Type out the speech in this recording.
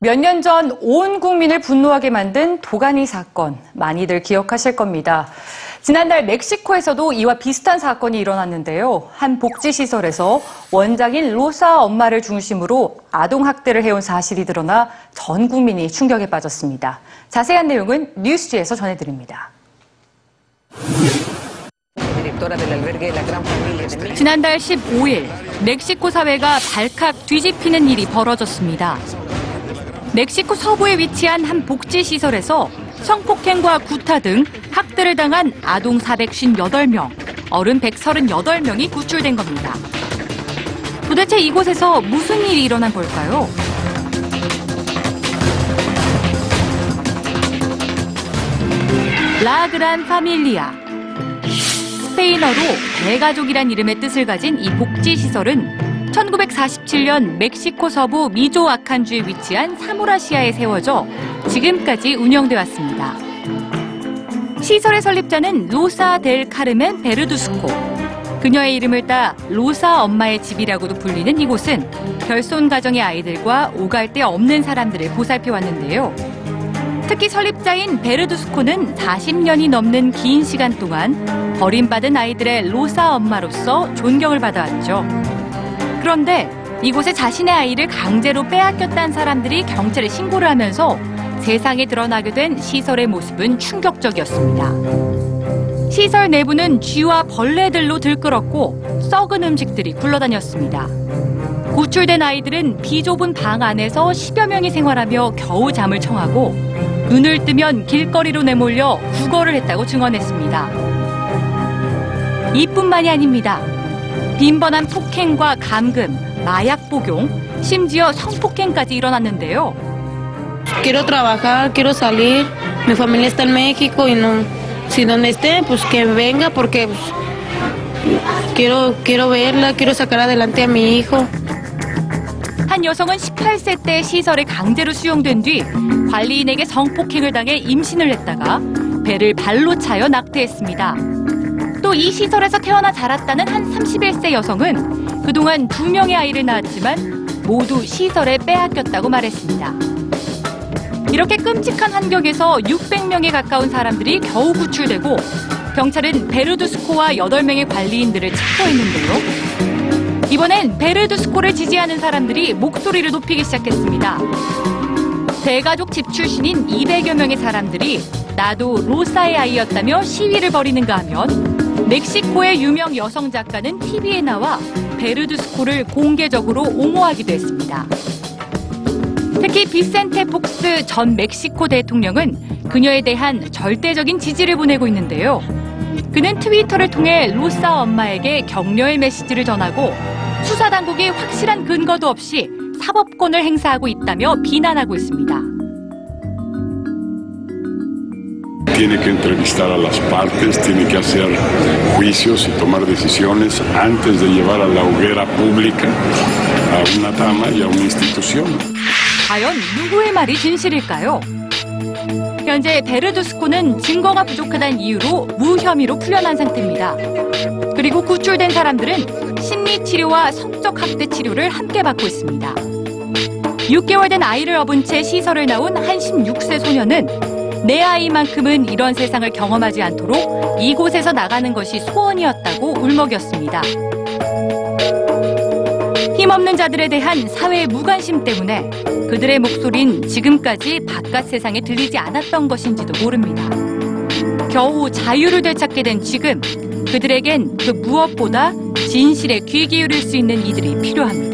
몇년 전 온 국민을 분노하게 만든 도가니 사건 많이들 기억하실 겁니다. 지난달 멕시코에서도 이와 비슷한 사건이 일어났는데요. 한 복지시설에서 원장인 로사 엄마를 중심으로 아동 학대를 해온 사실이 드러나 전 국민이 충격에 빠졌습니다. 자세한 내용은 뉴스지에서 전해드립니다. 지난달 15일 멕시코 사회가 발칵 뒤집히는 일이 벌어졌습니다. 멕시코 서부에 위치한 한 복지시설에서 성폭행과 구타 등 학대를 당한 아동 458명, 어른 138명이 구출된 겁니다. 도대체 이곳에서 무슨 일이 일어난 걸까요? 라 그란 파밀리아. 스페인어로 대가족이란 이름의 뜻을 가진 이 복지시설은 1947년 멕시코 서부 미초아칸주에 위치한 사모라시에 세워져 지금까지 운영돼 왔습니다. 시설의 설립자는 로사 델 카르멘 베르두스코. 그녀의 이름을 따 로사 엄마의 집이라고도 불리는 이곳은 결손 가정의 아이들과 오갈 데 없는 사람들을 보살펴 왔는데요. 특히 설립자인 베르두스코는 40년이 넘는 긴 시간 동안 버림받은 아이들의 로사 엄마로서 존경을 받아왔죠. 그런데 이곳에 자신의 아이를 강제로 빼앗겼다는 사람들이 경찰에 신고를 하면서 세상에 드러나게 된 시설의 모습은 충격적이었습니다. 시설 내부는 쥐와 벌레들로 들끓었고 썩은 음식들이 굴러다녔습니다. 구출된 아이들은 비좁은 방 안에서 10여 명이 생활하며 겨우 잠을 청하고 눈을 뜨면 길거리로 내몰려 구걸을 했다고 증언했습니다. 이뿐만이 아닙니다. 빈번한 폭행과 감금, 마약 복용, 심지어 성폭행까지 일어났는데요. Quiero trabajar, quiero salir. Mi familia está en México y no. Si donde esté, pues que venga porque quiero, quiero verla, quiero sacar adelante a mi hijo. 한 여성은 18세 때 시설에 강제로 수용된 뒤 관리인에게 성폭행을 당해 임신을 했다가 배를 발로 차여 낙태했습니다. 또 이 시설에서 태어나 자랐다는 한 31세 여성은 그동안 두 명의 아이를 낳았지만 모두 시설에 빼앗겼다고 말했습니다. 이렇게 끔찍한 환경에서 600명에 가까운 사람들이 겨우 구출되고 경찰은 베르두스코와 8명의 관리인들을 체포했는데요. 이번엔 베르두스코를 지지하는 사람들이 목소리를 높이기 시작했습니다. 대가족 집 출신인 200여 명의 사람들이 나도 로사의 아이였다며 시위를 벌이는가 하면 멕시코의 유명 여성 작가는 TV에 나와 베르두스코를 공개적으로 옹호하기도 했습니다. 특히 비센테 폭스 전 멕시코 대통령은 그녀에 대한 절대적인 지지를 보내고 있는데요. 그는 트위터를 통해 로사 엄마에게 격려의 메시지를 전하고 수사 당국이 확실한 근거도 없이 사법권을 행사하고 있다며 비난하고 있습니다. Tiene que entrevistar a las partes, tiene que hacer juicios y tomar decisiones antes de llevar a la hoguera pública a una dama y a una institución. 과연 누구의 말이 진실일까요? 현재 베르두스코는 증거가 부족하다는 이유로 무혐의로 풀려난 상태입니다. 그리고 구출된 사람들은 심리치료와 성적 학대 치료를 함께 받고 있습니다. 6개월 된 아이를 업은 채 시설을 나온 한 16세 소녀는 내 아이만큼은 이런 세상을 경험하지 않도록 이곳에서 나가는 것이 소원이었다고 울먹였습니다. 힘없는 자들에 대한 사회의 무관심 때문에 그들의 목소린 지금까지 바깥 세상에 들리지 않았던 것인지도 모릅니다. 겨우 자유를 되찾게 된 지금 그들에겐 그 무엇보다 진실에 귀 기울일 수 있는 이들이 필요합니다.